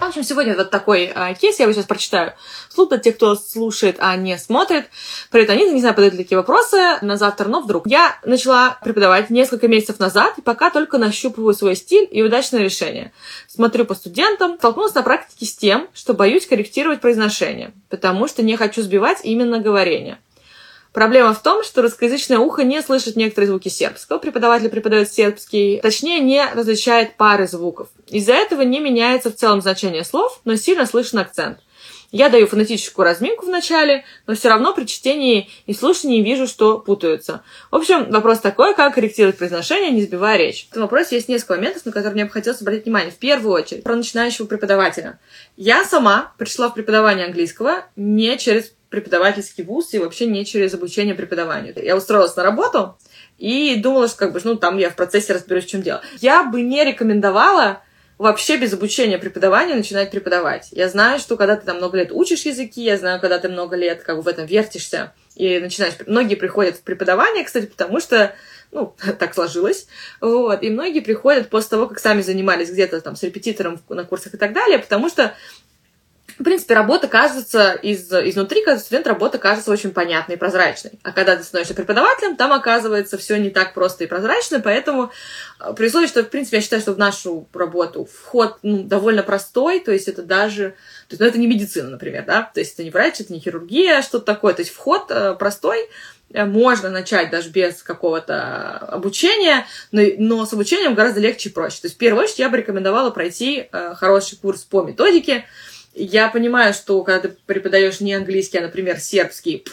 В общем, сегодня вот такой а, кейс я его сейчас прочитаю. Вслух для тех, кто слушает, а не смотрит. Привет, Анита, не знаю, подают ли такие вопросы на завтра, но вдруг. Я начала преподавать несколько месяцев назад, и пока только нащупываю свой стиль и удачное решение. Смотрю по студентам. Столкнулась на практике с тем, что боюсь корректировать произношение, потому что не хочу сбивать именно говорение. Проблема в том, что русскоязычное ухо не слышит некоторые звуки сербского. Преподаватель преподает сербский, точнее, не различает пары звуков. Из-за этого не меняется в целом значение слов, но сильно слышен акцент. Я даю фонетическую разминку в начале, но все равно при чтении и слушании вижу, что путаются. В общем, вопрос такой, как корректировать произношение, не сбивая речь. В этом вопросе есть несколько моментов, на которые мне бы хотелось обратить внимание. В первую очередь, про начинающего преподавателя. Я сама пришла в преподавание английского не через преподавательский вуз и вообще не через обучение преподаванию. Я устроилась на работу и думала, что как бы, ну, там я в процессе разберусь, в чем дело. Я бы не рекомендовала вообще без обучения преподавания начинать преподавать. Я знаю, что когда ты там много лет учишь языки, я знаю, когда ты много лет как бы в этом вертишься и начинаешь... Многие приходят в преподавание, кстати, потому что ну, так сложилось. Вот. И многие приходят после того, как сами занимались где-то там с репетитором на курсах и так далее, потому что в принципе, работа кажется из, изнутри, когда студент работа кажется очень понятной и прозрачной. А когда ты становишься преподавателем, там оказывается все не так просто и прозрачно, поэтому э, при условии, что, в принципе, я считаю, что в нашу работу вход ну, довольно простой, то есть это даже... То есть, ну, это не медицина, например, да, то есть это не врач, это не хирургия, что-то такое. То есть вход э, простой, э, можно начать даже без какого-то обучения, но, но с обучением гораздо легче и проще. То есть, в первую очередь, я бы рекомендовала пройти э, хороший курс по методике, я понимаю, что когда ты преподаешь не английский, а, например, сербский,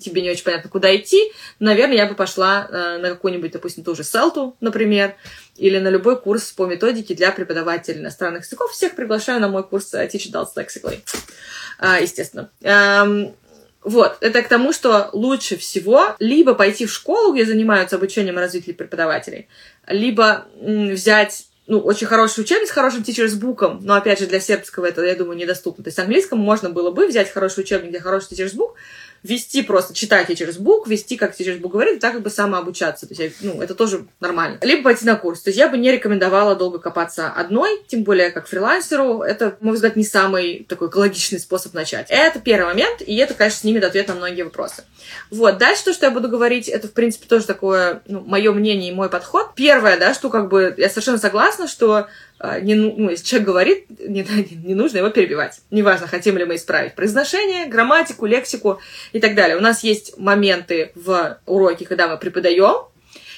тебе не очень понятно, куда идти, наверное, я бы пошла э, на какую-нибудь, допустим, ту же селту, например, или на любой курс по методике для преподавателей иностранных языков. Всех приглашаю на мой курс э, Teach Adults Lexically, э, естественно. Эм, вот, это к тому, что лучше всего либо пойти в школу, где занимаются обучением и развитием преподавателей, либо взять ну, очень хороший учебник с хорошим тичерсбуком, но, опять же, для сербского это, я думаю, недоступно. То есть английскому можно было бы взять хороший учебник, где хороший тичерсбук, вести просто, читать Teacher's Book, вести, как Teacher's Book говорит, так как бы самообучаться. То есть, ну, это тоже нормально. Либо пойти на курс. То есть, я бы не рекомендовала долго копаться одной, тем более как фрилансеру. Это, мой взгляд, не самый такой экологичный способ начать. Это первый момент, и это, конечно, снимет ответ на многие вопросы. Вот. Дальше то, что я буду говорить, это, в принципе, тоже такое, ну, мое мнение и мой подход. Первое, да, что как бы я совершенно согласна, что не, ну, ну, если человек говорит, не, не нужно его перебивать. Неважно, хотим ли мы исправить произношение, грамматику, лексику и так далее. У нас есть моменты в уроке, когда мы преподаем,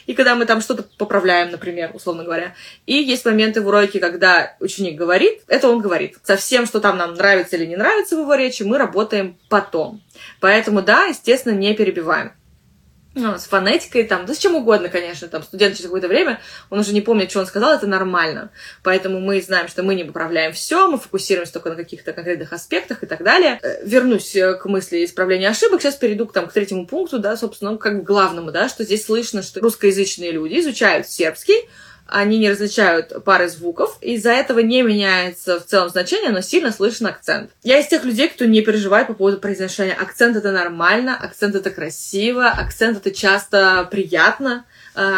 и когда мы там что-то поправляем, например, условно говоря. И есть моменты в уроке, когда ученик говорит, это он говорит. Со всем, что там нам нравится или не нравится в его речи, мы работаем потом. Поэтому, да, естественно, не перебиваем ну, с фонетикой, там, да с чем угодно, конечно, там, студент через какое-то время, он уже не помнит, что он сказал, это нормально. Поэтому мы знаем, что мы не поправляем все, мы фокусируемся только на каких-то конкретных аспектах и так далее. Э, вернусь э, к мысли исправления ошибок, сейчас перейду к, там, к третьему пункту, да, собственно, как к главному, да, что здесь слышно, что русскоязычные люди изучают сербский, они не различают пары звуков, из-за этого не меняется в целом значение, но сильно слышен акцент. Я из тех людей, кто не переживает по поводу произношения. Акцент это нормально, акцент это красиво, акцент это часто приятно,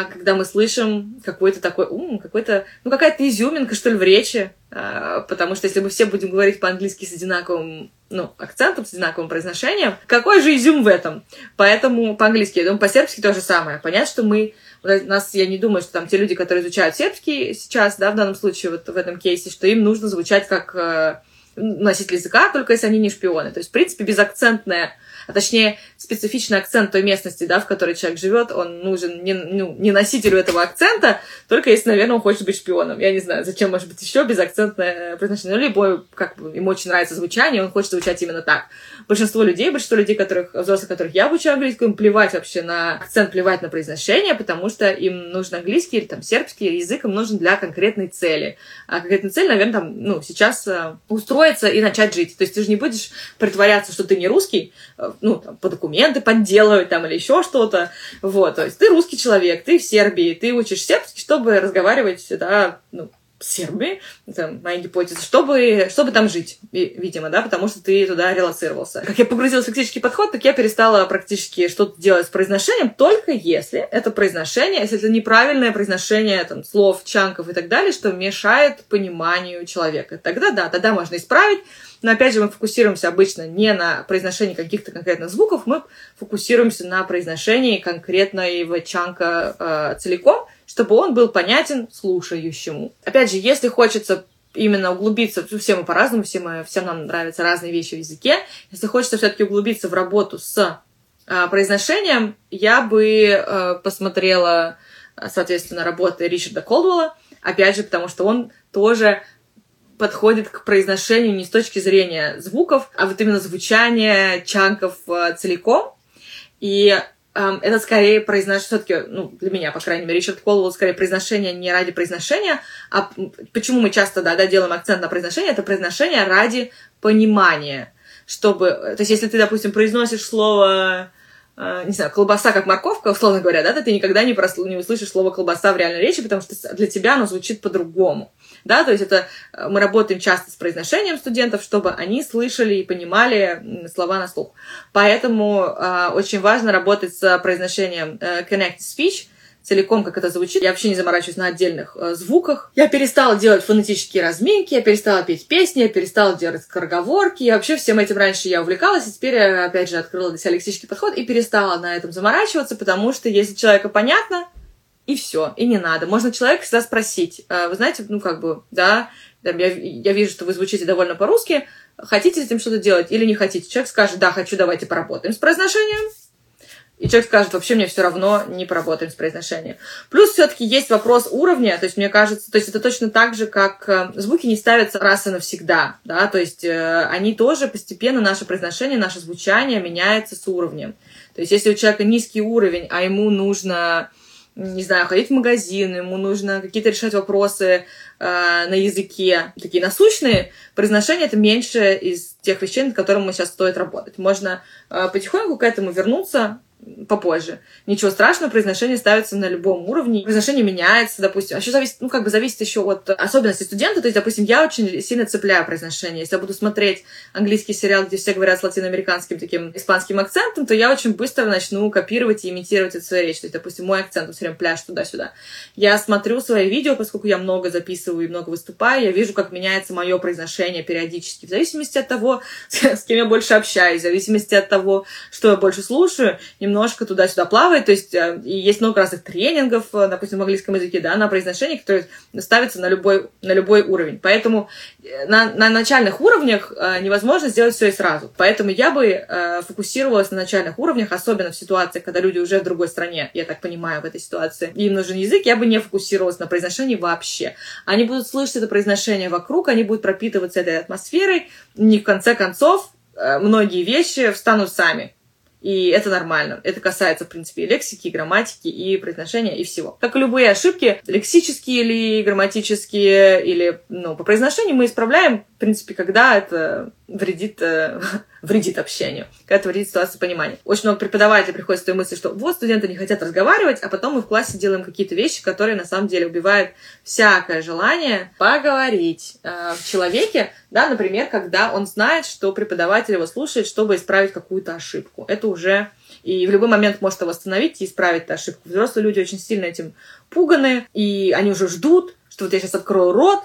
когда мы слышим какой-то такой, ум, какой-то, ну какая-то изюминка, что ли, в речи, а, потому что если мы все будем говорить по-английски с одинаковым ну, акцентом, с одинаковым произношением, какой же изюм в этом? Поэтому по-английски, я думаю, по-сербски то же самое. Понятно, что мы у нас, я не думаю, что там те люди, которые изучают сербский сейчас, да, в данном случае, вот в этом кейсе, что им нужно звучать как э, носитель языка, только если они не шпионы. То есть, в принципе, безакцентная а точнее специфичный акцент той местности, да, в которой человек живет, он нужен не, ну, не носителю этого акцента, только если, наверное, он хочет быть шпионом. Я не знаю, зачем может быть еще безакцентное произношение. Ну, либо как бы ему очень нравится звучание, он хочет звучать именно так. Большинство людей, большинство людей, которых, взрослых, которых я обучаю английскому, им плевать вообще на акцент, плевать на произношение, потому что им нужен английский или там сербский язык, им нужен для конкретной цели. А конкретная цель, наверное, там, ну, сейчас э, устроиться и начать жить. То есть ты же не будешь притворяться, что ты не русский, э, ну, там, по документы подделывать там или еще что-то. Вот, то есть ты русский человек, ты в Сербии, ты учишь сербский, чтобы разговаривать, да, ну, Сербии, это моя гипотеза, чтобы, чтобы там жить, видимо, да, потому что ты туда релацировался. Как я погрузилась в лексический подход, так я перестала практически что-то делать с произношением, только если это произношение, если это неправильное произношение там, слов, чанков и так далее, что мешает пониманию человека. Тогда да, тогда можно исправить, но опять же мы фокусируемся обычно не на произношении каких-то конкретных звуков, мы фокусируемся на произношении конкретного чанка э, целиком, чтобы он был понятен слушающему. Опять же, если хочется именно углубиться, все мы по-разному, все мы, всем нам нравятся разные вещи в языке, если хочется все-таки углубиться в работу с э, произношением, я бы э, посмотрела, соответственно, работы Ричарда Колдуэлла, опять же, потому что он тоже подходит к произношению не с точки зрения звуков, а вот именно звучания чанков э, целиком. И это скорее произношение, все-таки, ну, для меня, по крайней мере, Ричард Колвелл скорее произношение не ради произношения, а почему мы часто, да, да, делаем акцент на произношение, это произношение ради понимания, чтобы, то есть, если ты, допустим, произносишь слово не знаю, колбаса как морковка, условно говоря, да, ты никогда не, прослу, не услышишь слово колбаса в реальной речи, потому что для тебя оно звучит по-другому да, то есть это э, мы работаем часто с произношением студентов, чтобы они слышали и понимали слова на слух. Поэтому э, очень важно работать с произношением э, connected speech, целиком, как это звучит. Я вообще не заморачиваюсь на отдельных э, звуках. Я перестала делать фонетические разминки, я перестала петь песни, я перестала делать скороговорки. И вообще всем этим раньше я увлекалась, и теперь я, опять же, открыла для себя лексический подход и перестала на этом заморачиваться, потому что если человеку понятно, и все, и не надо. Можно человека всегда спросить, «А, вы знаете, ну, как бы, да, я, я вижу, что вы звучите довольно по-русски, хотите с этим что-то делать или не хотите? Человек скажет, да, хочу, давайте поработаем с произношением. И человек скажет, вообще мне все равно, не поработаем с произношением. Плюс все-таки есть вопрос уровня, то есть мне кажется, то есть это точно так же, как э, звуки не ставятся раз и навсегда, да, то есть э, они тоже постепенно, наше произношение, наше звучание меняется с уровнем. То есть если у человека низкий уровень, а ему нужно не знаю, ходить в магазин, ему нужно какие-то решать вопросы э, на языке, такие насущные, произношение это меньше из тех вещей, над которыми сейчас стоит работать. Можно э, потихоньку к этому вернуться, попозже. Ничего страшного, произношение ставится на любом уровне. Произношение меняется, допустим. А еще зависит, ну, как бы зависит еще от особенностей студента. То есть, допустим, я очень сильно цепляю произношение. Если я буду смотреть английский сериал, где все говорят с латиноамериканским таким испанским акцентом, то я очень быстро начну копировать и имитировать эту свою речь. То есть, допустим, мой акцент все время пляж туда-сюда. Я смотрю свои видео, поскольку я много записываю и много выступаю, я вижу, как меняется мое произношение периодически. В зависимости от того, с кем я больше общаюсь, в зависимости от того, что я больше слушаю, немножко туда-сюда плавает, то есть э, и есть много разных тренингов, э, допустим, в английском языке, да, на произношение, которые ставятся на любой, на любой уровень. Поэтому э, на, на начальных уровнях невозможно сделать все и сразу. Поэтому я бы фокусировалась на начальных уровнях, особенно в ситуации, когда люди уже в другой стране, я так понимаю, в этой ситуации, им нужен язык, я бы не фокусировалась на произношении вообще. Они будут слышать это произношение вокруг, они будут пропитываться этой атмосферой, и в конце концов многие вещи встанут сами. И это нормально. Это касается, в принципе, и лексики, и грамматики, и произношения, и всего. Как и любые ошибки, лексические или грамматические, или ну, по произношению мы исправляем, в принципе, когда это вредит, э, вредит общению, когда это вредит ситуации понимания. Очень много преподавателей приходит с той мыслью, что вот студенты не хотят разговаривать, а потом мы в классе делаем какие-то вещи, которые на самом деле убивают всякое желание поговорить э, в человеке, да, например, когда он знает, что преподаватель его слушает, чтобы исправить какую-то ошибку. Это уже и в любой момент может его остановить и исправить эту ошибку. Взрослые люди очень сильно этим пуганы, и они уже ждут, что вот я сейчас открою рот,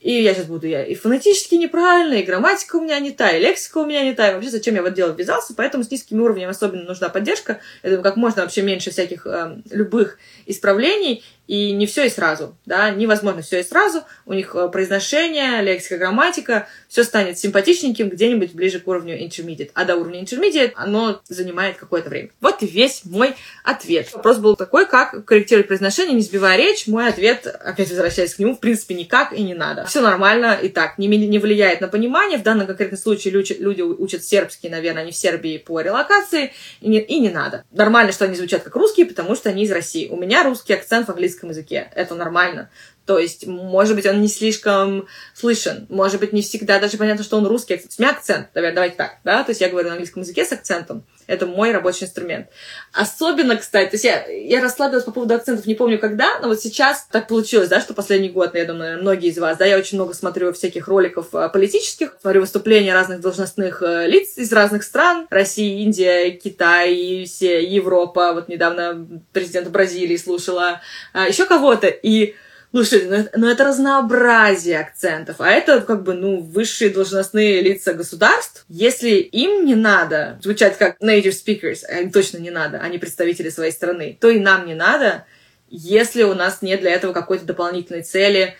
и я сейчас буду я и фонетически неправильно, и грамматика у меня не та, и лексика у меня не та. И вообще, зачем я в это дело ввязался? Поэтому с низкими уровнями особенно нужна поддержка. Я думаю, как можно вообще меньше всяких э, любых исправлений и не все и сразу, да, невозможно все и сразу, у них э, произношение, лексика, грамматика, все станет симпатичненьким где-нибудь ближе к уровню intermediate, а до уровня intermediate оно занимает какое-то время. Вот и весь мой ответ. Вопрос был такой, как корректировать произношение, не сбивая речь, мой ответ, опять возвращаясь к нему, в принципе, никак и не надо. Все нормально и так, не, не влияет на понимание, в данном конкретном случае люди, люди учат сербский, наверное, они в Сербии по релокации, и не, и не надо. Нормально, что они звучат как русские, потому что они из России. У меня русский акцент в английском английском языке. Это нормально. То есть, может быть, он не слишком слышен, может быть, не всегда даже понятно, что он русский акцент. У меня акцент, давай, давайте так, да, то есть я говорю на английском языке с акцентом, Это мой рабочий инструмент. Особенно, кстати, то есть я, я расслабилась по поводу акцентов, не помню когда, но вот сейчас так получилось, да, что последний год, я думаю, многие из вас, да, я очень много смотрю всяких роликов а, политических, смотрю выступления разных должностных э, лиц из разных стран, Россия, Индия, Китай, все, Европа, вот недавно президента Бразилии слушала, а, еще кого-то, и Слушай, ну, ну это разнообразие акцентов, а это как бы, ну, высшие должностные лица государств. Если им не надо звучать как native speakers, а им точно не надо, они представители своей страны, то и нам не надо, если у нас нет для этого какой-то дополнительной цели,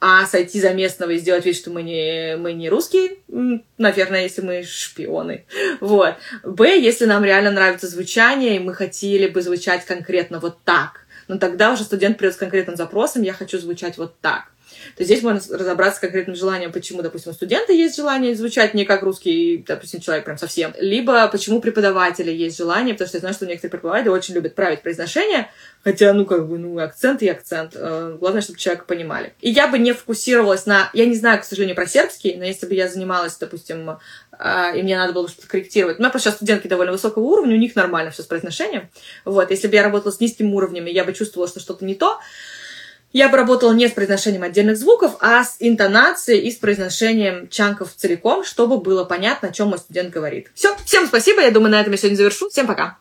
а сойти за местного и сделать вид, что мы не, мы не русские, наверное, если мы шпионы. Вот. Б, если нам реально нравится звучание, и мы хотели бы звучать конкретно вот так но тогда уже студент придет с конкретным запросом, я хочу звучать вот так. То здесь можно разобраться с конкретным желанием, почему, допустим, у студента есть желание звучать не как русский, допустим, человек прям совсем, либо почему преподавателя есть желание, потому что я знаю, что некоторые преподаватели очень любят править произношение, хотя, ну, как бы, ну, акцент и акцент. Э, главное, чтобы человека понимали. И я бы не фокусировалась на... Я не знаю, к сожалению, про сербский, но если бы я занималась, допустим, э, и мне надо было что-то корректировать. У меня просто сейчас студентки довольно высокого уровня, у них нормально все с произношением. Вот, если бы я работала с низким уровнем, я бы чувствовала, что что-то не то, я бы работала не с произношением отдельных звуков, а с интонацией и с произношением чанков целиком, чтобы было понятно, о чем мой студент говорит. Все, всем спасибо, я думаю, на этом я сегодня завершу. Всем пока!